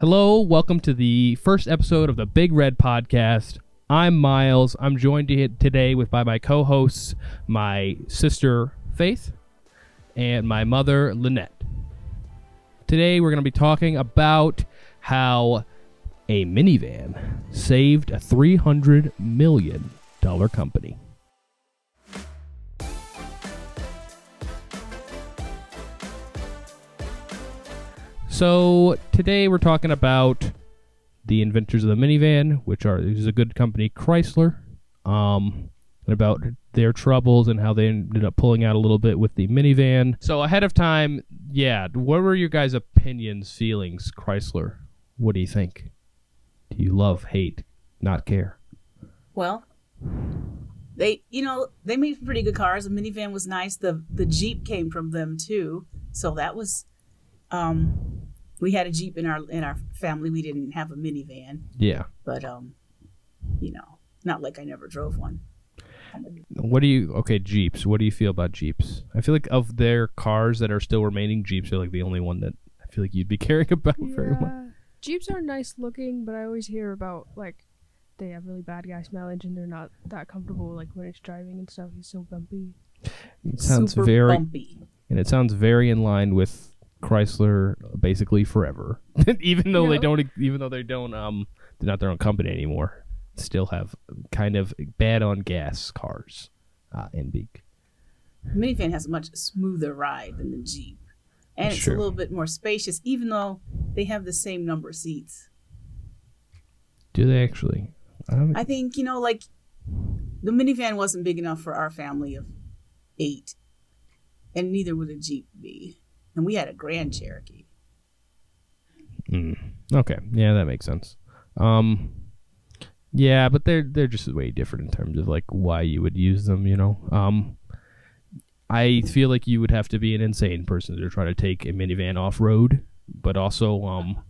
Hello, welcome to the first episode of the Big Red Podcast. I'm Miles. I'm joined today with by my co-hosts, my sister Faith, and my mother Lynette. Today we're going to be talking about how a minivan saved a 300 million dollar company. So today we're talking about the inventors of the minivan, which are is a good company, Chrysler, um, and about their troubles and how they ended up pulling out a little bit with the minivan. So ahead of time, yeah, what were your guys' opinions, feelings, Chrysler? What do you think? Do you love, hate, not care? Well, they you know they made pretty good cars. The minivan was nice. The the Jeep came from them too, so that was. Um, we had a Jeep in our in our family. We didn't have a minivan, Yeah. but um, you know, not like I never drove one. What do you okay, Jeeps. What do you feel about Jeeps? I feel like of their cars that are still remaining, Jeeps are like the only one that I feel like you'd be caring about very much. Jeeps are nice looking, but I always hear about like they have really bad gas mileage and they're not that comfortable like when it's driving and stuff. He's so bumpy. It sounds Super very bumpy. and it sounds very in line with Chrysler basically forever. even though they don't even though they don't um they're not their own company anymore. Still have kind of bad on gas cars uh, in Beak. The minivan has a much smoother ride than the Jeep, and That's it's a little bit more spacious, even though they have the same number of seats. Do they actually? I don't I think you know, like the minivan wasn't big enough for our family of eight, and neither would a Jeep be. And we had a Grand Cherokee. Mm. Okay, yeah, that makes sense. Um, yeah, but they're they're just way different in terms of like why you would use them. You know, um, I feel like you would have to be an insane person to try to take a minivan off road, but also um,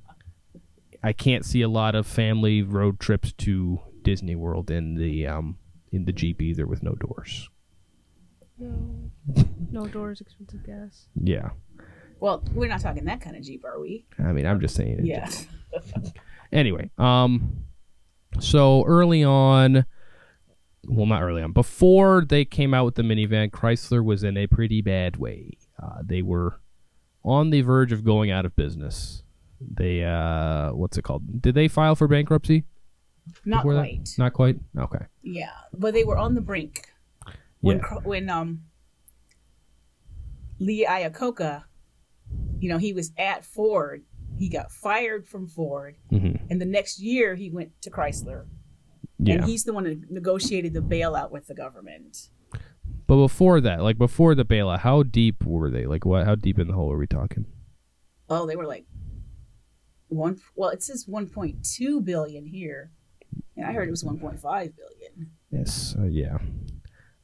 I can't see a lot of family road trips to Disney World in the um in the Jeep either with no doors. No, no doors, expensive gas. Yeah, Well, we're not talking that kind of Jeep, are we? I mean, I'm just saying. Yeah. anyway, um, so early on, well, not early on, before they came out with the minivan, Chrysler was in a pretty bad way. Uh, they were on the verge of going out of business. They, uh, what's it called? Did they file for bankruptcy? Not before that? quite. Not quite. Okay. Yeah, but they were on the brink when Yeah. When um Lee Iacocca, you know, he was at Ford. He got fired from Ford, hmm and the next year he went to Chrysler, Yeah. and he's the one that negotiated the bailout with the government. but before that, like before the bailout, how deep were they? Like, what? How deep in the hole are we talking? Oh, they were like one. Well, it says 1.2 billion here, and I heard it was 1.5 billion. Yes. Uh, yeah.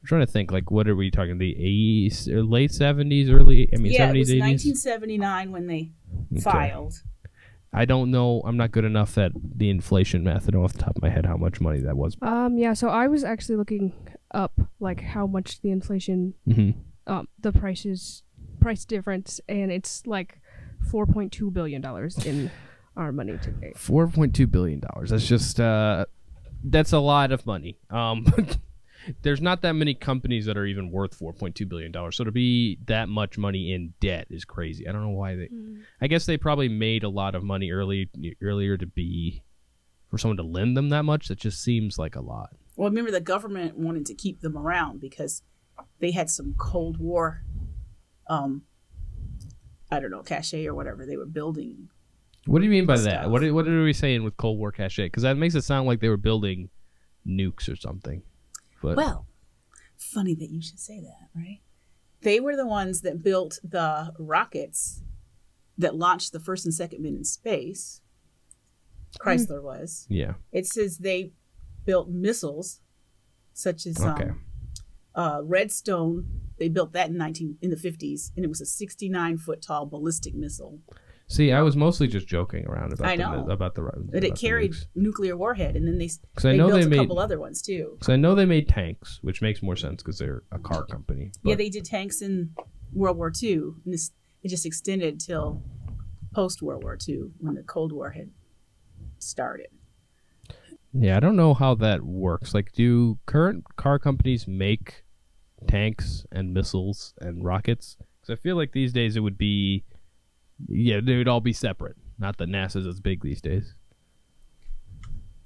I'm trying to think. Like, what are we talking? The 80s, or late 70s, early. I mean, yeah, 70s, it was 80s. 1979 when they Okay. filed. I don't know. I'm not good enough at the inflation math. I don't know off the top of my head how much money that was. Um, yeah. So I was actually looking up like how much the inflation, hmm um, the prices, price difference, and it's like four point two billion dollars in our money today. Four point two billion dollars. That's just uh, that's a lot of money. Um, there's not that many companies that are even worth four point two billion dollars. So to be that much money in debt is crazy. I don't know why they. I guess they probably made a lot of money early earlier to be for someone to lend them that much. That just seems like a lot. Well, remember the government wanted to keep them around because they had some Cold War, um, I don't know, cachet or whatever they were building. What do you mean by that? What are, what are we saying with Cold War cachet? Because that makes it sound like they were building nukes or something. But Well, funny that you should say that, right? They were the ones that built the rockets that launched the first and second men in space. Chrysler was. yeah, It says they built missiles, such as um, Okay. uh, Redstone. They built that in nineteen in the fifties, and it was a sixty-nine foot tall ballistic missile. See, I was mostly just joking around about I the, know. about the That it carried nuclear warhead, and then they Because I know built they a made couple other ones too. because I know they made tanks, which makes more sense because they're a car company. yeah, they did tanks in World War II, and this it just extended till post World War II when the Cold War had started. Yeah, I don't know how that works. Like, do current car companies make tanks and missiles and rockets? Because I feel like these days it would be, yeah, they would all be separate. Not that NASA's as big these days.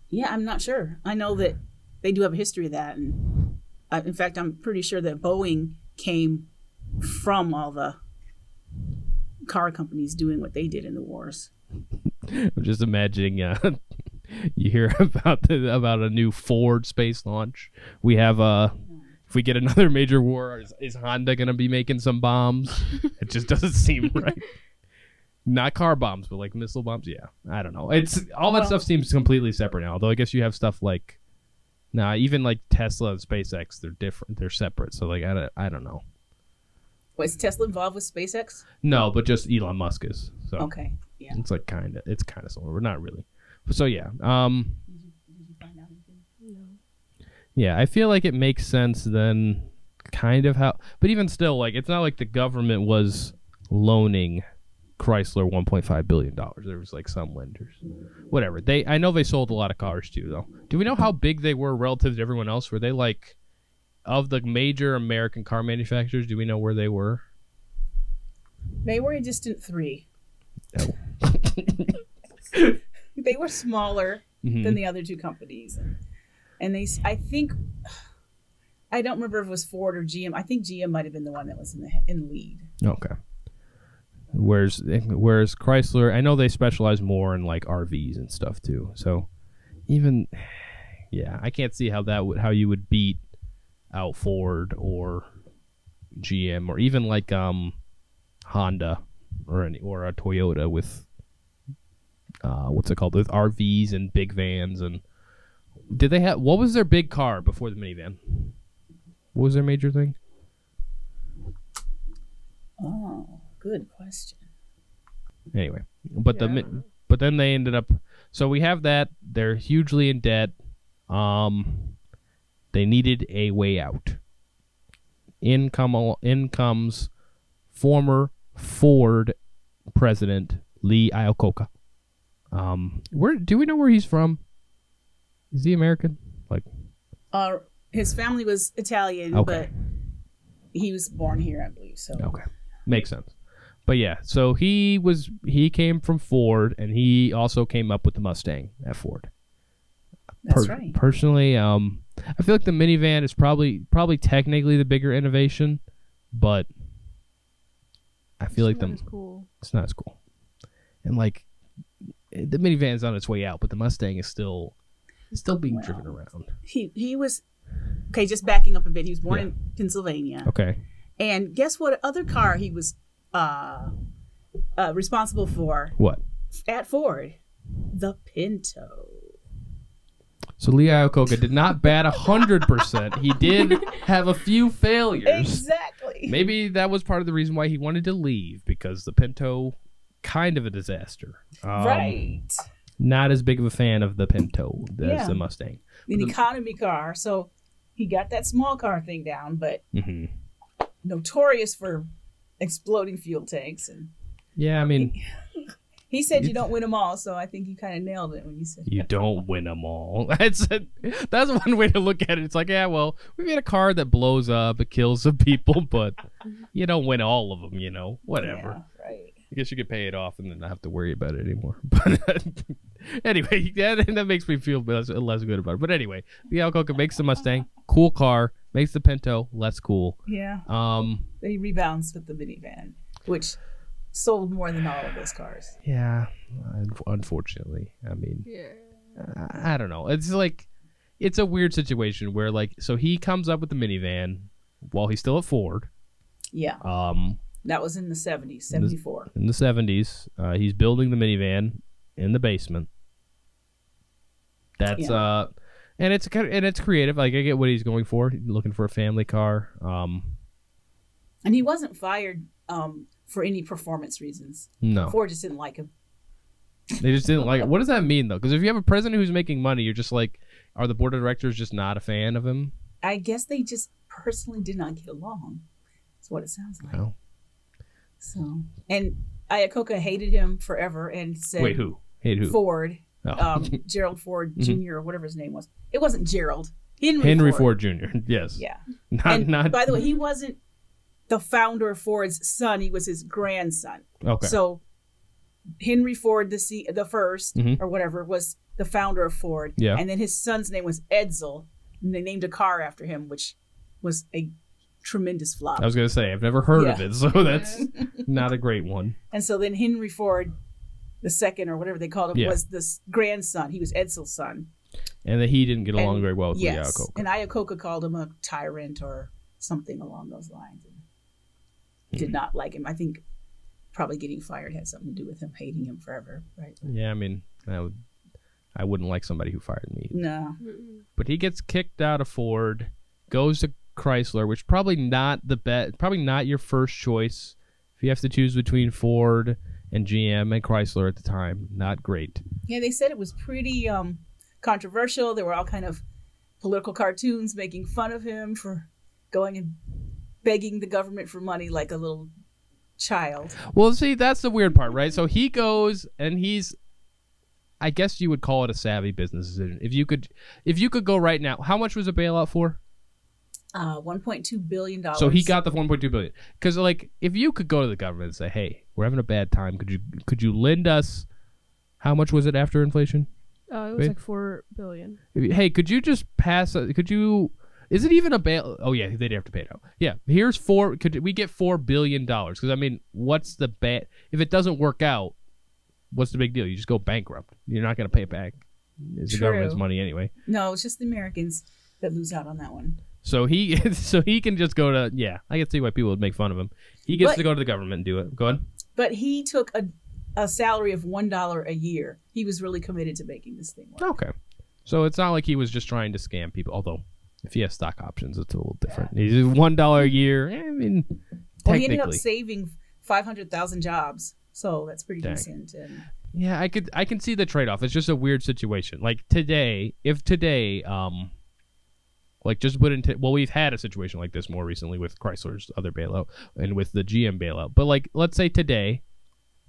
Yeah, I'm not sure. I know that they do have a history of that, and uh, in fact, I'm pretty sure that Boeing came from all the car companies doing what they did in the wars. I'm just imagining. Uh, you hear about the, about a new Ford space launch. We have uh, if we get another major war, is, is Honda gonna be making some bombs? it just doesn't seem right. Not car bombs, but like missile bombs. Yeah, I don't know. It's all that Well- stuff seems completely separate now. Although I guess you have stuff like, nah, even like Tesla and SpaceX, they're different. They're separate. So like I don't, I don't know. Was Tesla involved with SpaceX? No, but just Elon Musk is. So Okay, yeah. it's like kind of, it's kind of similar. We're not really. So yeah, um, Did you find out anything? No. Yeah, I feel like it makes sense then kind of how but even still like it's not like the government was loaning Chrysler 1.5 billion dollars. There was like some lenders. Whatever. They I know they sold a lot of cars too though. Do we know how big they were relative to everyone else? Were they like of the major American car manufacturers, do we know where they were? They were a distant three. No. They were smaller Mhm. than the other two companies, and, and they, I think, I don't remember if it was Ford or GM. I think GM might have been the one that was in the in lead. Okay. Whereas whereas Chrysler, I know they specialize more in like RVs and stuff too. So even yeah, I can't see how that would how you would beat out Ford or GM or even like um Honda or any or a Toyota with uh what's it called with RVs and big vans and did they have what was their big car before the minivan? What was their major thing? Oh, good question. Anyway, but Yeah, the mi- don't know. but then they ended up. So we have that. They're hugely in debt. Um, they needed a way out. In come in comes former Ford president Lee Iacocca. Um, where do we know where he's from? Is he American? Like, Uh, his family was Italian, Okay. but he was born here, I believe. So Okay, makes sense. But yeah, so he was he came from Ford, and he also came up with the Mustang at Ford. that's Per- right. Personally, um, I feel like the minivan is probably probably technically the bigger innovation, but I feel like It's not the cool. it's not as cool. And like the minivan's on its way out, but the Mustang is still still being Well. driven around. He he was okay. Just backing up a bit, he was born Yeah. in Pennsylvania, Okay. and guess what? Other car he was uh, uh, responsible for What? at Ford, the Pinto. So Lee Iacocca did not bat hundred percent. He did have a few failures. Exactly. Maybe that was part of the reason why he wanted to leave because the Pinto, kind of a disaster. Um, right. Not as big of a fan of the Pinto as Yeah. the Mustang. An economy car, so he got that small car thing down, but hmm notorious for exploding fuel tanks. And Yeah, I mean, he said you don't win them all, so I think you kind of nailed it when you said you don't win them all. That's a, that's one way to look at it. It's like, yeah, well, we made a car that blows up, it kills some people, but you don't win all of them. You know, whatever. I guess you could pay it off and then not have to worry about it anymore. But anyway, that, that makes me feel less, less good about it. But anyway, the Iacocca makes the Mustang, cool car, makes the Pinto, less cool. Yeah. Um, He rebounds with the minivan, which sold more than all of those cars. yeah, unfortunately, I mean, Yeah. I, I don't know. It's like it's a weird situation where like, so he comes up with the minivan while he's still at Ford. Yeah. Um, That was in the 70s, 74. in the seventies, uh, he's building the minivan in the basement. That's Yeah. uh, and it's kind of, and it's creative. Like I get what he's going for, looking for a family car. Um, And he wasn't fired um, for any performance reasons. no, Ford just didn't like him. they just didn't like. it. What does that mean though? Because if you have a president who's making money, you're just like, are the board of directors just not a fan of him? I guess they just personally did not get along. That's what it sounds like. No. So, and Iacocca hated him forever and said, Wait, who? Hate who? Ford Oh. um, Gerald Ford Mhm. Jr. or whatever his name was. It wasn't Gerald. Henry, Henry Ford. Ford, Jr. Yes. Yeah. Not and not. by the way, he wasn't the founder of Ford's son. He was his grandson. okay. So Henry Ford the C, the 1st Mhm. or whatever was the founder of Ford. Yeah. And then his son's name was Edsel, and they named a car after him, which was a tremendous flop. I was gonna say I've never heard of it, so that's not a great one. And so then Henry Ford the second or whatever they called him Yeah. was this grandson. He was Edsel's son. And that he didn't get along And- very well with yes. Iacocca. And Iacocca called him a tyrant or something along those lines. And Did Hmm. not like him. I think probably getting fired had something to do with him hating him forever. Right. Yeah, I mean, I would, I wouldn't like somebody who fired me. No. But he gets kicked out of Ford, goes to Chrysler, which probably not the best, probably not your first choice. If you have to choose between Ford and GM and Chrysler at the time, not great. Yeah, they said it was pretty um, controversial. There were all kind of political cartoons making fun of him for going and begging the government for money like a little child. Well, see, that's the weird part, right? So he goes and he's I guess you would call it a savvy business decision. If you could if you could go right now, how much was a bailout for? Uh, 1.2 billion dollars. So he got the 1.2 billion. Cuz like if you could go to the government and say, "Hey, we're having a bad time. Could you could you lend us how much was it after inflation? Uh, it was Wait. like four billion. Hey, could you just pass a, could you is it even a bail? Oh yeah, they'd have to pay it out. Yeah, here's four. Could we get four billion dollars? Because I mean, what's the bad? If it doesn't work out, what's the big deal? You just go bankrupt. You're not going to pay it back. It's the government's money anyway. No, it's just the Americans that lose out on that one. So he, so he can just go to. Yeah, I can see why people would make fun of him. He gets But- to go to the government and do it. Go ahead. But he took a, a salary of one dollar a year. He was really committed to making this thing work. Okay. So it's not like he was just trying to scam people. Although, if he has stock options, it's a little different. He's one dollar a year. eh, I mean, Well, he ended up saving five hundred thousand jobs, so that's pretty Dang. decent. And Yeah, I could I can see the trade off. It's just a weird situation. Like today, if today, um, like just put into well, we've had a situation like this more recently with Chrysler's other bailout and with the GM bailout. But like, let's say today,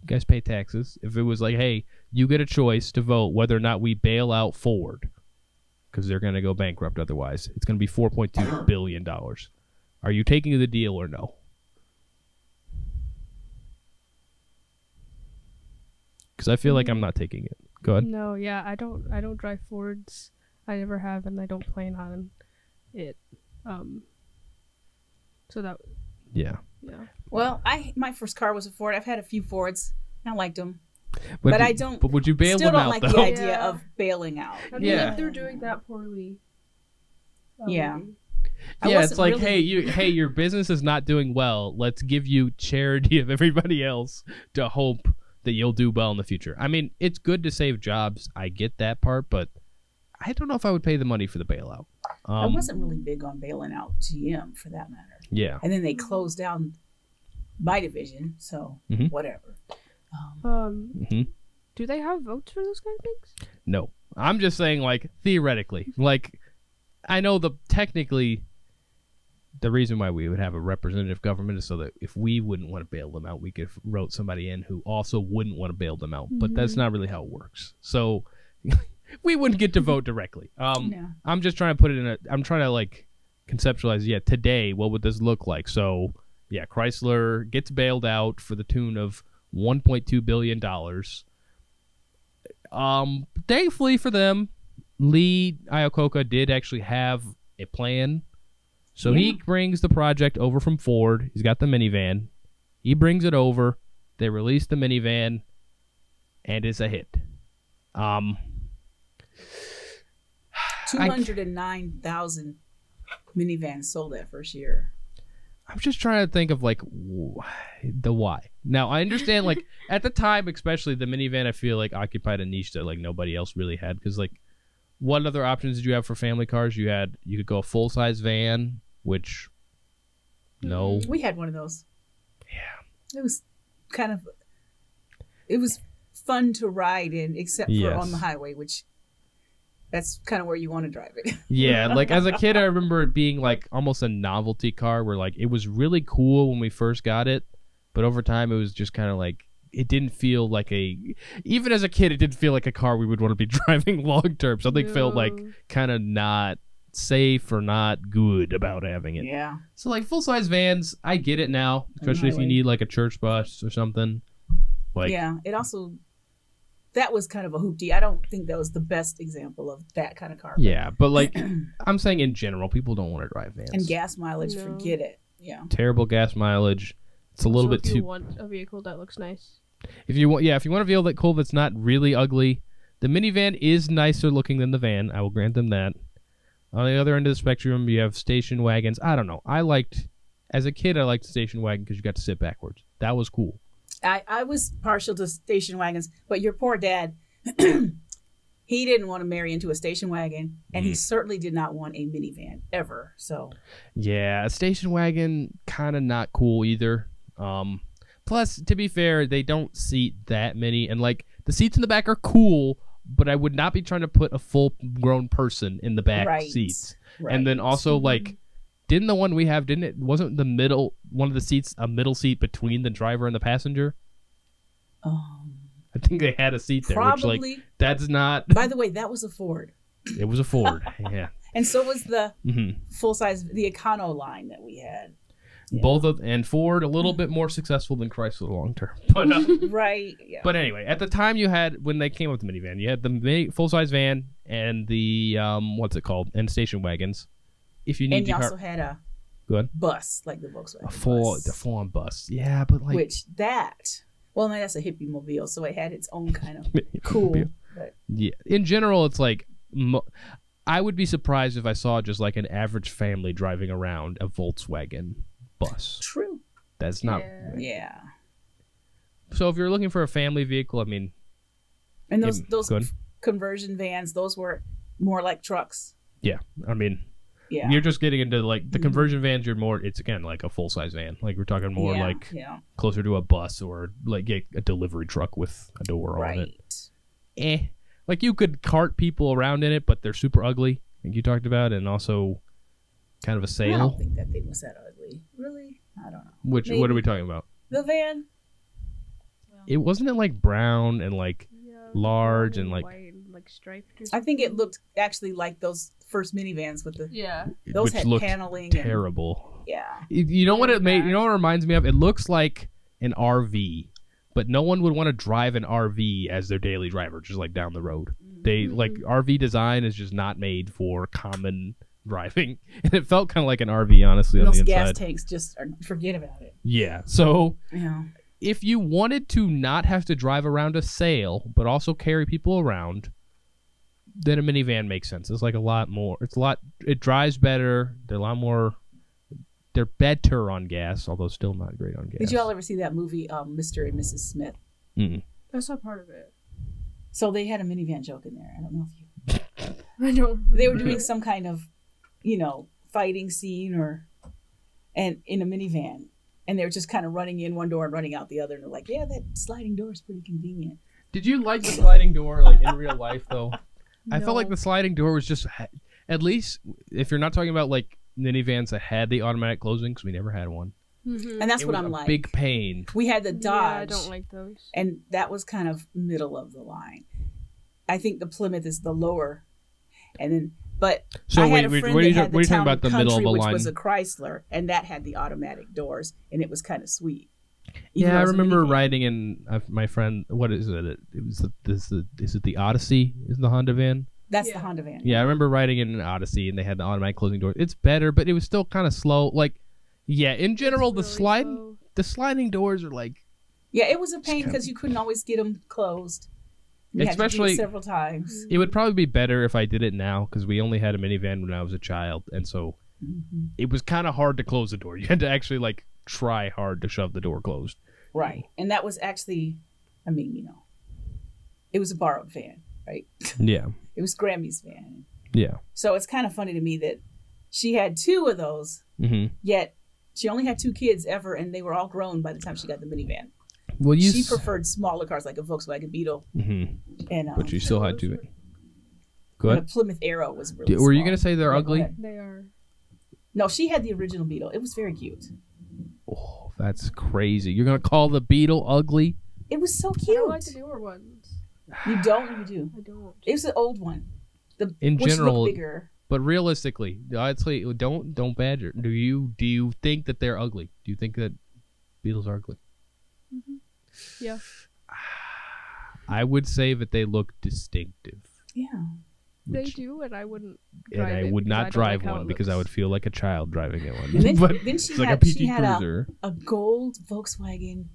you guys pay taxes. If it was like, hey, you get a choice to vote whether or not we bail out Ford because they're going to go bankrupt otherwise, it's going to be four point two billion dollars. Are you taking the deal or no? Because I feel like I'm not taking it. Go ahead. No, yeah, I don't. I don't drive Fords. I never have, and I don't plan on it. Um. So that, Yeah. yeah. well, I my first car was a Ford. I've had a few Fords. I liked them, But I don't- But would you bail still them don't out like though? the idea Yeah. of bailing out. I mean, Yeah. if they're doing that poorly. um, Yeah. I yeah, it's like, really- hey, you, hey, your business is not doing well. Let's give you charity of everybody else to hope that you'll do well in the future. I mean, it's good to save jobs. I get that part, but I don't know if I would pay the money for the bailout. I Um, wasn't really big on bailing out GM for that matter. yeah, And then they closed down my division, so Mhm. whatever. Um, Um. hmm Do they have votes for those kind of things? no. I'm just saying, like theoretically, like I know the technically. The reason why we would have a representative government is so that if we wouldn't want to bail them out, we could vote somebody in who also wouldn't want to bail them out. But that's Mhm. not really how it works. So we wouldn't get to vote directly. Um, no. I'm just trying to put it in a. I'm trying to like conceptualize. Yeah, today, what would this look like? So yeah, Chrysler gets bailed out for the tune of 1.2 billion dollars. Um, thankfully for them, Lee Iacocca did actually have a plan. So he brings the project over from Ford. He's got the minivan. He brings it over. They release the minivan, and it's a hit. Um, Two hundred and nine thousand minivans sold that first year. I'm just trying to think of like wh- the why. Now I understand like at the time, especially the minivan, I feel like occupied a niche that like nobody else really had. Because like, what other options did you have for family cars? You had you could go a full size van, which no, mm, We had one of those. yeah, It was kind of it was fun to ride in, except for Yes. on the highway, which that's kind of where you want to drive it. yeah. Like as a kid, I remember it being like almost a novelty car, where like it was really cool when we first got it, but over time it was just kind of like it didn't feel like a even as a kid it didn't feel like a car we would want to be driving long term. Something felt like kind of not safe or not good about having it. Yeah. So like full size vans, I get it now, especially if you need like a church bus or something. Like yeah. It also that was kind of a hoopty. I don't think that was the best example of that kind of car. yeah, but like I'm saying in general, people don't want to drive vans. and gas mileage, No. forget it. Yeah. terrible gas mileage. It's a little So bit if you too. want a vehicle that looks nice. If you want, yeah, if you want a vehicle that cool that's not really ugly, the minivan is nicer looking than the van. I will grant them that. On the other end of the spectrum, you have station wagons. I don't know. I liked as a kid, I liked the station wagon because you got to sit backwards. That was cool. I, I was partial to station wagons, but your poor dad, he didn't want to marry into a station wagon, and Mm-hmm. he certainly did not want a minivan ever. So Yeah, a station wagon kind of not cool either. Um, plus, to be fair, they don't seat that many, and like the seats in the back are cool, but I would not be trying to put a full grown person in the back Right. seats. right. And then also like, didn't the one we have didn't it wasn't the middle one of the seats a middle seat between the driver and the passenger? um, I think they had a seat there, which like probably. that's not. by the way, that was a Ford, It was a Ford. yeah. and so was the hmm full size, the Econoline that we had. Yeah. Both of and Ford a little bit more successful than Chrysler long term, but. Uh, Right. Yeah. But anyway, at the time you had when they came up with the minivan, you had the mini, full-size van and the um what's it called and station wagons. If you need and you also had a go ahead. bus like the Volkswagen. A full, bus, the full-on bus. Yeah, but like which that. Well, no, that's a hippie mobile, so it had its own kind of cool. But Yeah, in general, it's like mo- I would be surprised if I saw just like an average family driving around a Volkswagen bus. true. That's not. Yeah. Yeah. So if you're looking for a family vehicle, I mean, And those those conversion vans, those were more like trucks. yeah, I mean, Yeah. you're just getting into like the Mhm. conversion vans. You're more. It's again like a full-size van. Like we're talking more yeah, like yeah, closer to a bus or like get a delivery truck with a door on it. right. Eh. Like you could cart people around in it, but they're super ugly, like you talked about, and also kind of a sail. I don't think that thing was that ugly. Really? I don't know. Which what are we talking about? The van. It wasn't it like brown and like Yeah, Large and, like- white like striped. Or I think it looked actually like those first minivans with the Yeah. those which had looked paneling. and- terrible. yeah. You- You know what it made? You know what it reminds me of? It looks like an RV, but no one would want to drive an RV as their daily driver, just like down the road. They Mhm. like RV design is just not made for common driving, and it felt kind of like an RV, honestly, on Those the gas inside. tanks just are, forget about it. Yeah. So Yeah. if you wanted to not have to drive around a sail, but also carry people around, then a minivan makes sense. It's like a lot more. It's a lot. It drives better. They're a lot more. They're better on gas, although still not great on gas. Did you all ever see that movie, um, Mr. and Mrs. Smith? Mm. I saw part of it. So they had a minivan joke in there. I don't know if you. I don't. They were doing some kind of, you know, fighting scene or, and in a minivan, and they were just kind of running in one door and running out the other, and they're like, "Yeah, that sliding door is pretty convenient." Did you like the sliding door, like in real life, though? I felt like the sliding door was just, at least if you're not talking about like minivans that had the automatic closing, because we never had one. Mhm. And that's It what was I'm a like. Big pain. we had the Dodge. Yeah, I don't like those. and that was kind of middle of the line. I think the Plymouth is the lower, and then but So I had wait, a wait, friend what are you, that had what are you the talking Town about? The and middle of Country, the which line. was a Chrysler, and that had the automatic doors, and it was kind of sweet. Even Yeah, I it was a remember minivan. riding in uh, my friend. What is it? It was the this the is it the Odyssey? Is the Honda van? That's the Honda van. Yeah, I remember riding in an Odyssey, and they had the automatic closing doors. It's better, but it was still kind of slow. Like, yeah, in general, the Really sliding slow. the sliding doors are like, Yeah, it was a pain because you couldn't always get them closed. You had to do Especially- it several times. it would probably be better if I did it now because we only had a minivan when I was a child, and so Mhm. it was kind of hard to close the door. You had to actually like try hard to shove the door closed. Right, and that was actually, I mean, you know, it was a borrowed van, right? Yeah, It was Grammy's van, yeah. so it's kind of funny to me that she had two of those hmm Yet she only had two kids ever, and they were all grown by the time she got the minivan. Well, you. she s- preferred smaller cars like a Volkswagen Beetle Mhm. and, um, But she still had two. Go ahead. a. Plymouth Arrow was really. Were you gonna say they're Yeah, ugly? They are. No, she had the original Beetle. It was very cute. Oh, that's crazy. You're gonna call the Beetle ugly? It was so I cute. don't like the newer ones. you don't. You do. I don't. It was the old one. The In which general- bigger. But realistically, I'd say don't don't badger. Do you do you think that they're ugly? Do you think that Beetles are ugly? Mm-hmm. Yeah. I would say that they look distinctive. Yeah. They which- do, and I wouldn't. And I would because not I drive like one because I would feel like a child driving it one. And then, but then she it's like had a PT she had a, Cruiser. a gold Volkswagen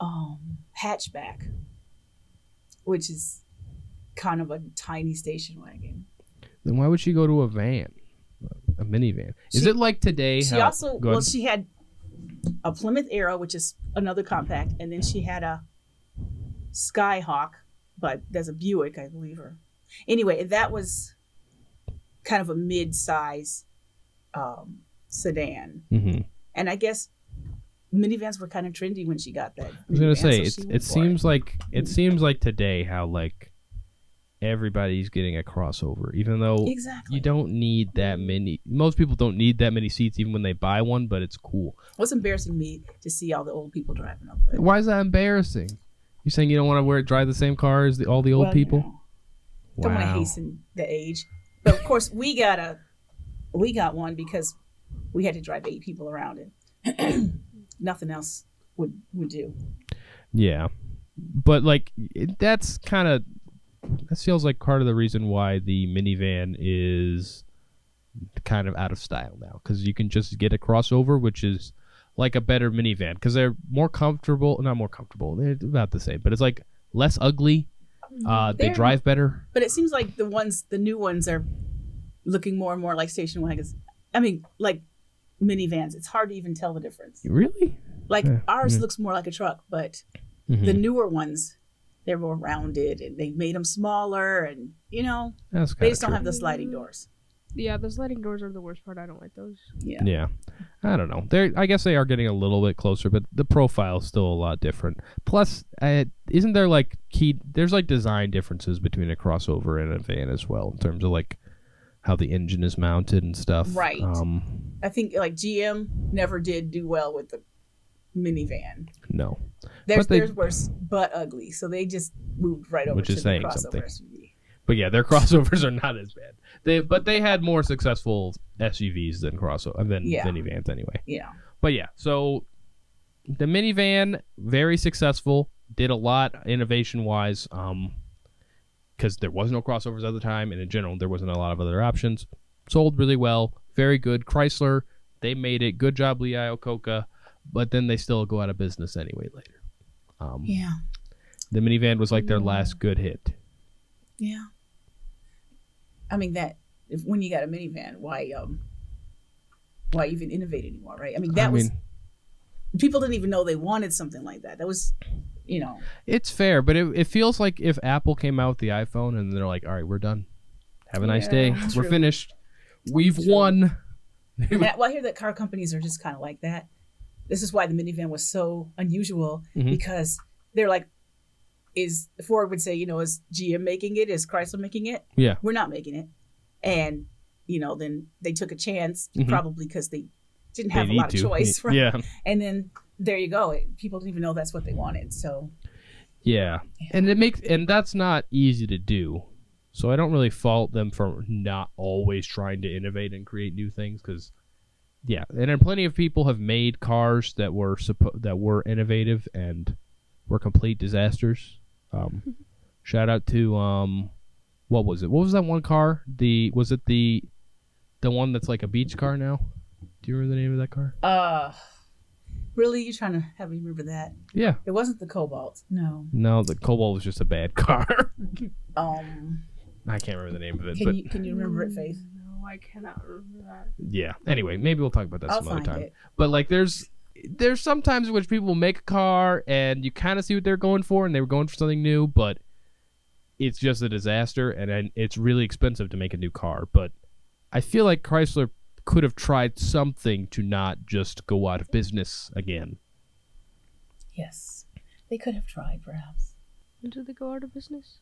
um, hatchback, which is kind of a tiny station wagon. Then why would she go to a van, a minivan? Is She- it like today? She how- also well, ahead. she had a Plymouth Arrow, which is another compact, and then she had a Skyhawk, but there's a Buick, I believe her. Anyway, that was kind of a mid-size um, sedan, Mhm. and I guess minivans were kind of trendy when she got that. I was gonna minivan, say so it. It seems like it seems like today how like everybody's getting a crossover, even though exactly. you don't need that many. Most people don't need that many seats even when they buy one, but it's cool. What's embarrassing me to see all the old people driving Why is that embarrassing? You saying you don't want to wear drive the same car as the, all the old well, you people? know, don't want to hasten the age, but of course we got a we got one because we had to drive eight people around it. Nothing else would would do. Yeah, but like it, that's kind of that feels like part of the reason why the minivan is kind of out of style now because you can just get a crossover, which is like a better minivan because they're more comfortable. Not more comfortable. They're about the same, but it's like less ugly. Uh, they drive better. But it seems like the ones the new ones are looking more and more like station wagons. I mean, like minivans. It's hard to even tell the difference. Really? Like Yeah, ours yeah. looks more like a truck, but Mhm. the newer ones they're more rounded and they made them smaller and you know they just don't true. have the sliding doors. Yeah, those sliding doors are the worst part. I don't like those. Yeah. Yeah, I don't know. They, I guess they are getting a little bit closer, but the profile is still a lot different. Plus, uh, isn't there like key? There's like design differences between a crossover and a van as well in terms of like how the engine is mounted and stuff. Right. Um. I think like GM never did do well with the minivan. No. Theirs, worse, But they- theirs was butt ugly, so they just moved right over Which to is the saying crossover something. But yeah, their crossovers are not as bad. They but they had more successful SUVs than crossover than Yeah. minivans anyway. Yeah. But yeah, so the minivan very successful, did a lot innovation wise, um, because there was no crossovers at the time, and in general there wasn't a lot of other options. Sold really well, very good. Chrysler, they made it. Good job, Lee Iacocca, but then they still go out of business anyway later. Um, Yeah. The minivan was like their last good hit. Yeah. I mean that if when you got a minivan, why um why even innovate anymore, right? I mean that I was mean, people didn't even know they wanted something like that. That was you know it's fair, but it, it feels like if Apple came out with the iPhone and they're like, "All right, we're done. Have a nice Yeah, day. true. We're finished. We've True. won." that, well, I hear that car companies are just kind of like that. This is why the minivan was so unusual Mhm. because they're like, is Ford would say, you know, is GM making it? Is Chrysler making it? Yeah. We're not making it. And, you know, then they took a chance, Mhm. probably because they didn't They have a lot to. of choice. Right? Yeah. And then there you go. It, people didn't even know that's what they wanted. So, Yeah. And it makes and that's not easy to do. So I don't really fault them for not always trying to innovate and create new things cuz yeah, and then plenty of people have made cars that were suppo- that were innovative and were complete disasters. Um shout out to um what was it? What was that one car? The was it the the one that's like a beach car now? Do you remember the name of that car? uh, really, you're trying to have me remember that? Yeah. It wasn't the Cobalt. No. No, the Cobalt was just a bad car. Um, I can't remember the name of it, can but you can you remember it, Faith? No, I cannot remember that. yeah. Anyway, maybe we'll talk about that I'll some other time. it. But like, there's there's sometimes in which people make a car and you kind of see what they're going for, and they were going for something new, but it's just a disaster, and then it's really expensive to make a new car. But I feel like Chrysler could have tried something to not just go out of business again. Yes, they could have tried, perhaps. When did they go out of business?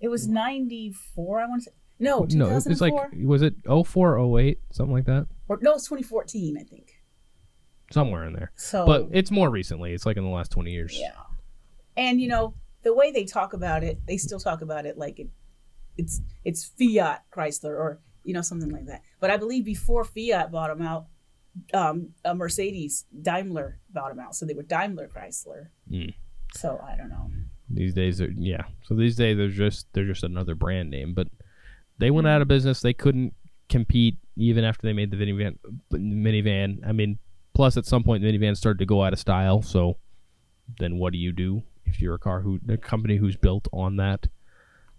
It was '94. I want to say no, No, 2004. it's like was it 04, 08, something like that, or no, it's 2014, I think. Somewhere in there. So, But it's more recently. It's like in the last twenty years. yeah, And you know the way they talk about it, they still talk about it like it, it's it's Fiat Chrysler or you know something like that. But I believe before Fiat bought them out, um, a Mercedes Daimler bought them out, so they were Daimler Chrysler. Mm. So I don't know. These days, are yeah. So these days, they're just they're just another brand name. But they went out of business. They couldn't compete even after they made the minivan. Minivan. I mean, plus at some point, the minivan started to go out of style. So then, what do you do if you're a car who a company who's built on that?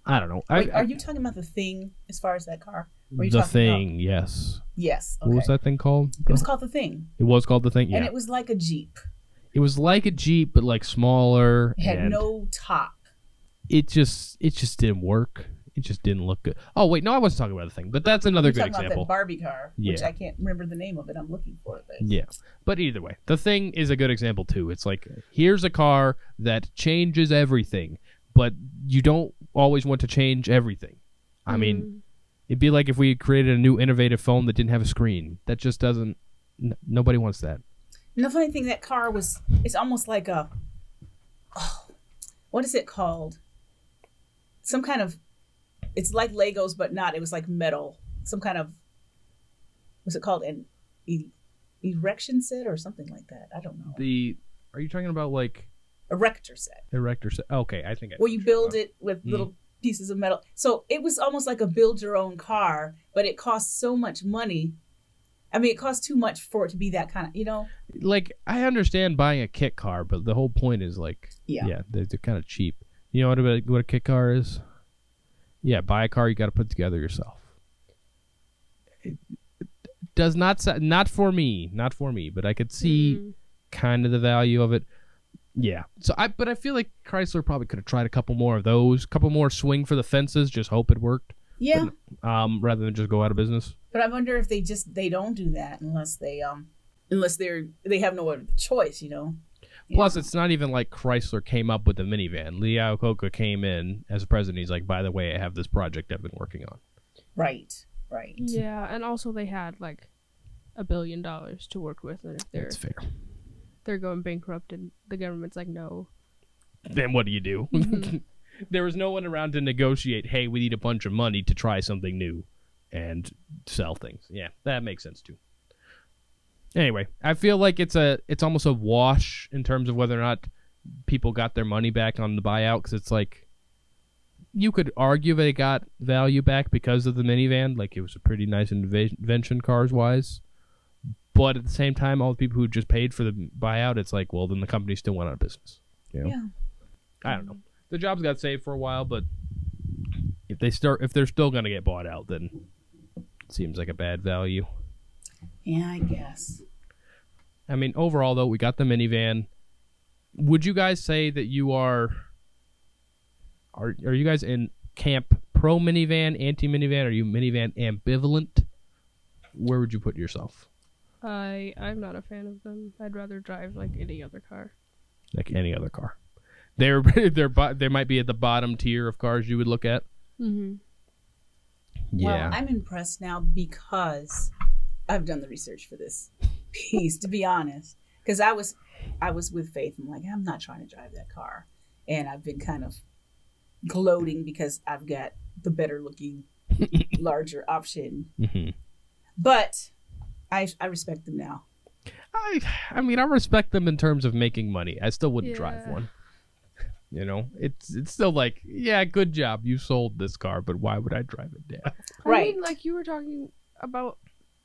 I don't know. Wait, I, are you talking about the thing as far as that car? The thing? Yes. Yes. What was that thing called? It was called the thing, It was called the thing. Yeah. and it was like a Jeep. It was like a Jeep, but like smaller. It had no top. It just it just didn't work. It just didn't look good. Oh wait, no, I wasn't talking about the thing, but that's another You're good talking example. about that Barbie car, which Yeah. I can't remember the name of it. I'm looking for it. But Yeah, but either way, the thing is a good example too. It's like here's a car that changes everything, but you don't always want to change everything. I mean, Mm. it'd be like if we created a new innovative phone that didn't have a screen. That just doesn't. N- nobody wants that. And the funny thing, that car was, it's almost like a, oh, what is it called? Some kind of, it's like Legos, but not. It was like metal. Some kind of, what's it called? An e- erection set or something like that. I don't know. The are you talking about like Erector set. erector? set. Okay, I think I Where you build it with Mm. little pieces of metal. So it was almost like a build your own car, but it cost so much money. I mean, it cost too much for it to be that kind of, you know? like I understand buying a kit car, but the whole point is like Yeah. yeah, they're, they're kind of cheap. You know what a, what a kit car is? Yeah, buy a car you got to put together yourself. It, does not not for me, not for me, but I could see Mm. kind of the value of it. Yeah. So I but I feel like Chrysler probably could have tried a couple more of those, a couple more swing for the fences, just hope it worked. Yeah. Um rather than just go out of business. But I wonder if they just they don't do that unless they um unless they're they have no other choice, you know. Plus, it's not even like Chrysler came up with the minivan. Lee Iacocca came in as president. He's like, by the way, I have this project I've been working on. Right. Right. Yeah, and also they had like a billion dollars to work with, and if they're That's fair. they're going bankrupt, and the government's like, no. Then what do you do? Mhm. there was no one around to negotiate. Hey, we need a bunch of money to try something new and sell things. Yeah, that makes sense too. Anyway, I feel like it's a it's almost a wash in terms of whether or not people got their money back on the buyout because it's like you could argue they got value back because of the minivan, like it was a pretty nice invention cars wise. But at the same time, all the people who just paid for the buyout, it's like, well, then the company still went out of business. You know? Yeah. I don't know. The jobs got saved for a while, but if they start, if they're still gonna get bought out, then it seems like a bad value. Yeah, I guess. I mean, overall though, we got the minivan. Would you guys say that you are are are you guys in camp pro minivan, anti minivan? Are you minivan ambivalent? Where would you put yourself? I I'm not a fan of them. I'd rather drive like any other car. Like any other car, they're they're bo- they might be at the bottom tier of cars you would look at. Mm-hmm. Yeah, Well, I'm impressed now because I've done the research for this piece, to be honest. Because I was I was with Faith. I'm like, I'm not trying to drive that car. And I've been kind of gloating because I've got the better looking, larger option. hmm But I I respect them now. I I mean I respect them in terms of making money. I still wouldn't drive one. You know, it's it's still like, yeah, good job, you sold this car, but why would I drive it down? I Right. mean, like you were talking about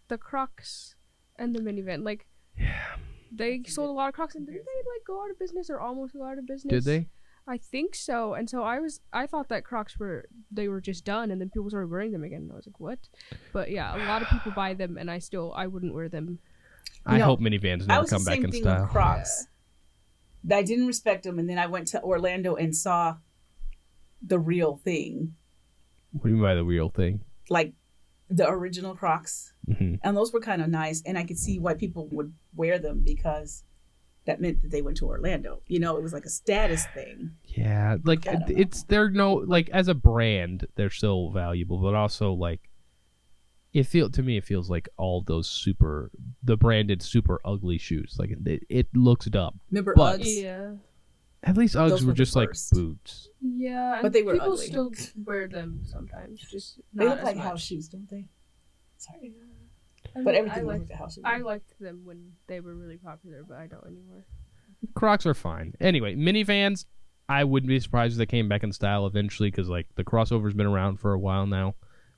the Crocs and the minivan. Like, yeah. they sold a lot of Crocs, and didn't they like go out of business or almost go out of business? Did they? I think so. And so I was, I thought that Crocs were they were just done, and then people started wearing them again. And I was like, what? But yeah, a lot of people buy them, and I still, I wouldn't wear them. I know, hope minivans I never was come the back same in thing style. with Crocs. I didn't respect them, and then I went to Orlando and saw the real thing, What do you mean by the real thing? like the original Crocs. hmm and those were kind of nice and i could see why people would wear them because that meant that they went to orlando you know it was like a status thing Yeah, like I know. it's they're no like as a brand they're still valuable, but also like it feel to me it feels like all those super the branded super ugly shoes like it, it looks dumb. remember But- uggs Yeah. At least Uggs Those were were just like first. boots. Yeah, But they were people ugly. still wear them sometimes. Just They not look as like much. house shoes, don't they? Sorry, I but mean, everything I looks liked, like house shoe. I liked them when they were really popular, but I don't anymore. Crocs are fine. Anyway, minivans. I wouldn't be surprised if they came back in style eventually because like the crossover's been around for a while now.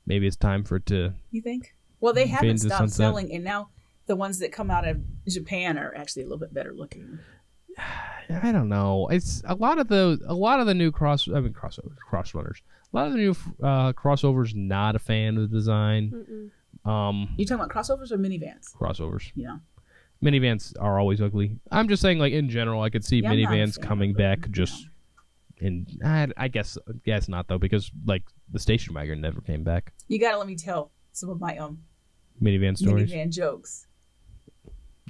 Maybe it's time for it to. You think? Well, they haven't stopped sunset. selling, and now the ones that come out of Japan are actually a little bit better looking. I don't know. It's a lot of the a lot of the new cross. I mean crossovers, cross runners. A lot of the new uh, crossovers. Not a fan of the design. Mm-mm. Um, You talking about crossovers or minivans? crossovers. You know, Minivans are always ugly. I'm just saying, like in general, I could see Yeah, I'm not a minivans coming of them, back you just in. I, I guess guess not though because like the station wagon never came back. you gotta let me tell some of my um Minivan stories. minivan jokes.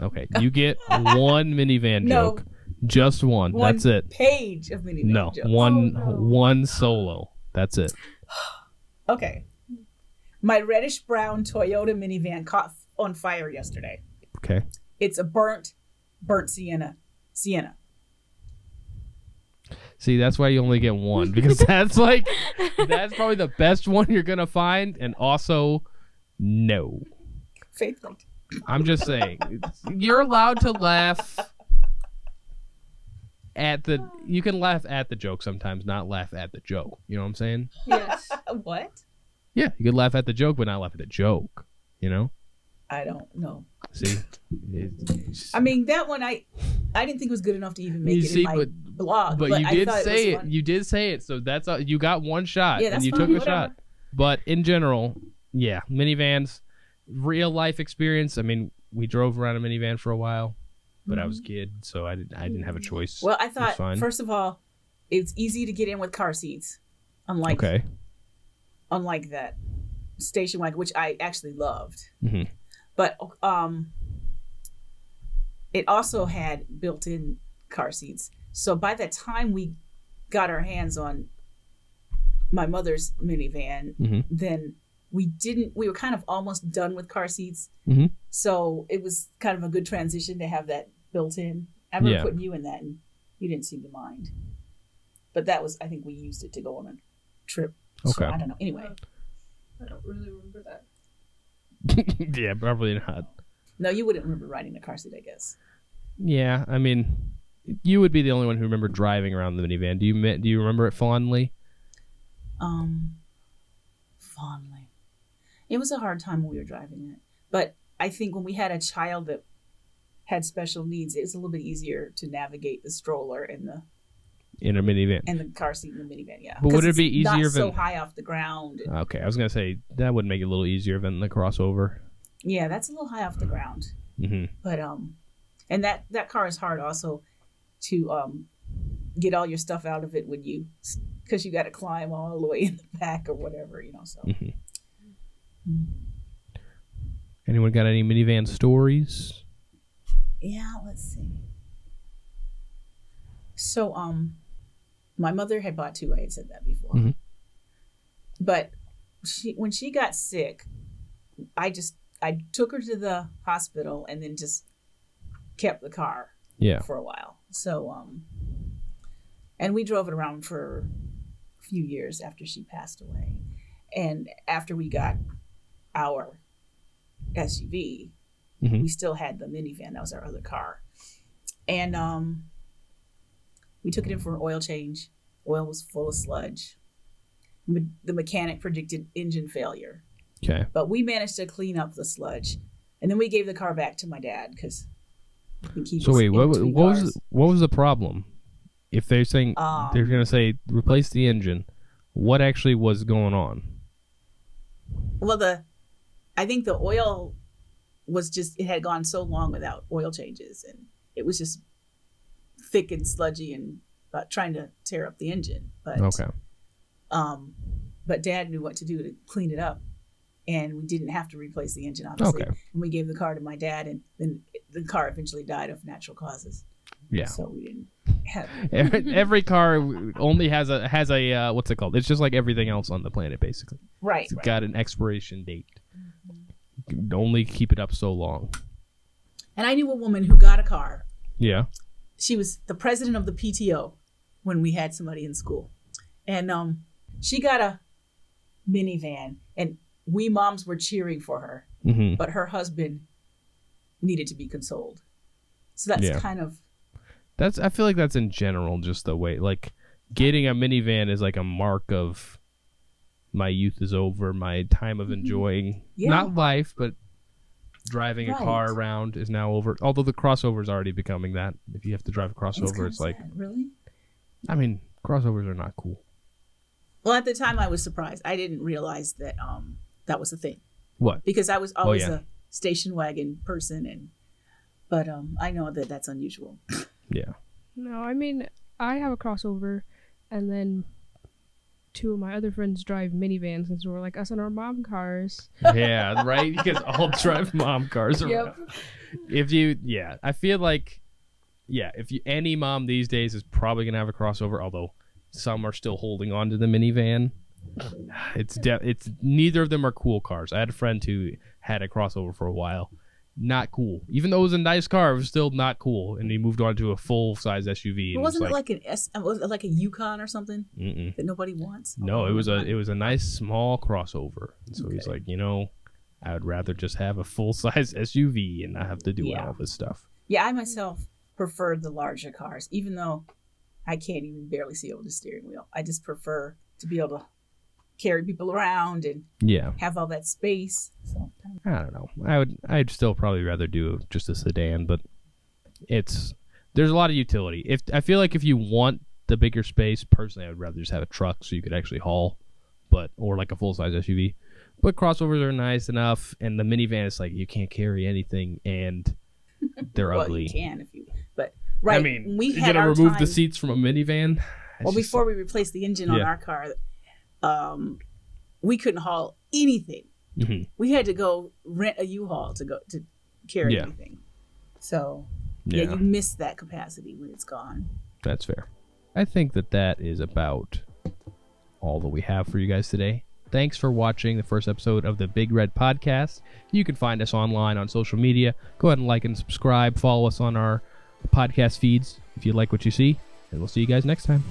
Okay, you get one minivan No. joke, just one. One That's it. Page of minivan No, jokes. one Oh, no. one solo. That's it. Okay. My reddish brown Toyota minivan caught on fire yesterday. Okay. It's a burnt, burnt sienna. Sienna. See, that's why you only get one because that's like that's probably the best one you're gonna find, and also no. Faith. I'm just saying, you're allowed to laugh at the. You can laugh at the joke sometimes, not laugh at the joke. You know what I'm saying? Yes. what? Yeah, you can laugh at the joke, but not laugh at the joke. You know? I don't know. See, I mean, that one I I didn't think it was good enough to even make You it see, in my but- blog. but, you I did say it. it. Fun. You did say it, so that's all, you got one shot, Yeah, and you fine, took a whatever. shot. But in general, yeah, minivans, real life experience. I mean, we drove around a minivan for a while, but I was a kid, so I didn't. I didn't have a choice. Mm-hmm. Well, I thought first of all, it's easy to get in with car seats, unlike okay. unlike that station wagon, which I actually loved. Mhm. But um, it also had built-in car seats. So by the time we got our hands on my mother's minivan, Mhm. then we didn't. We were kind of almost done with car seats. Mhm. So it was kind of a good transition to have that built-in. I remember Yeah. putting you in that, and you didn't seem to mind. But that was, I think, we used it to go on a trip. So, Okay. I don't know. Anyway, I don't really remember that. yeah, probably not. no, you wouldn't remember riding the car seat, I guess. Yeah, I mean, you would be the only one who remember driving around the minivan. Do you do you remember it fondly? Um, fondly. It was a hard time when we were driving it, but I think when we had a child that had special needs, it was a little bit easier to navigate the stroller and the In a minivan. and the car seat in the minivan. Yeah, But would it be not easier so than- high off the ground? Okay, I was gonna say that would make it a little easier than the crossover. Yeah, that's a little high off the ground. hmm But um, and that that car is hard also to um get all your stuff out of it when you because you got to climb all the way in the back or whatever, you know. So hmm Anyone got any minivan stories? yeah, let's see. So um, my mother had bought two. I had said that before, Mhm. but she when she got sick, I just I took her to the hospital and then just kept the car Yeah. for a while. So, um, and we drove it around for a few years after she passed away. And after we got our SUV, Mhm. we still had the minivan. That was our other car. And um, we took it in for an oil change. Oil was full of sludge. Me- The mechanic predicted engine failure Okay. but we managed to clean up the sludge, and then we gave the car back to my dad because. So wait, what, what was what was the problem? If they're saying Um, they're gonna say replace the engine, what actually was going on? well the, I think the oil was just it had gone so long without oil changes, and it was just thick and sludgy and uh, trying to tear up the engine. But Okay. um, but Dad knew what to do to clean it up, and we didn't have to replace the engine obviously. Okay. And we gave the car to my dad, and then the car eventually died of natural causes. Yeah. So we didn't have every, every car only has a has a uh, what's it called? It's just like everything else on the planet, basically. right. It's right. got an expiration date. Only keep it up so long. And I knew a woman who got a car. Yeah. She was the president of the PTO. when we had somebody in school, and um, she got a minivan, and we moms were cheering for her, hmm but her husband needed to be consoled. So that's Yeah. kind of That's I feel like that's in general just the way like getting a minivan is like a mark of my youth is over, my time of enjoying Mm-hmm. Yeah. not life, but driving a car around is now over. Although the crossover is already becoming that. If you have to drive a crossover, kinda it's like really. I mean, crossovers are not cool. Well, at the time, I was surprised. I didn't realize that um that was a thing What? because I was always Oh, yeah. a station wagon person, and but um I know that that's unusual. Yeah. No, I mean I have a crossover, and then two of my other friends drive minivans, and so we're like us and our mom cars. Yeah, right? You guys all drive mom cars around. If you yeah, I feel like yeah, if you any mom these days is probably gonna have a crossover, although some are still holding on to the minivan. It's de- it's neither of them are cool cars. I had a friend who had a crossover for a while. Not cool. Even though it was a nice car, it was still not cool. And he moved on to a full size SUV. And wasn't it like an S? uh, Was it like a Yukon or something Mm-mm. that nobody wants? No, Oh, it was a it was a nice small crossover. And so he's like, you know, I would rather just have a full size SUV and not have to do Yeah. all this stuff. Yeah, I myself preferred the larger cars, even though I can't even barely see over the steering wheel. I just prefer to be able to carry people around and Yeah, have all that space. So I don't know. I would I'd still probably rather do just a sedan, but it's there's a lot of utility. If I feel like if you want the bigger space, personally, I would rather just have a truck so you could actually haul, but or like a full size SUV. But crossovers are nice enough, and the minivan is like you can't carry anything, and they're well, ugly. you can if you, but right. I mean, we you had gotta remove time, the seats from a minivan. It's Well, before we replaced the engine on Yeah. our car, um, we couldn't haul anything. Mhm. We had to go rent a U-Haul to go to carry Yeah. anything. So yeah. yeah, you miss that capacity when it's gone. that's fair. I think that that is about all that we have for you guys today. Thanks for watching the first episode of the Big Red Podcast. You can find us online on social media. Go ahead and like and subscribe. Follow us on our podcast feeds if you like what you see. And we'll see you guys next time.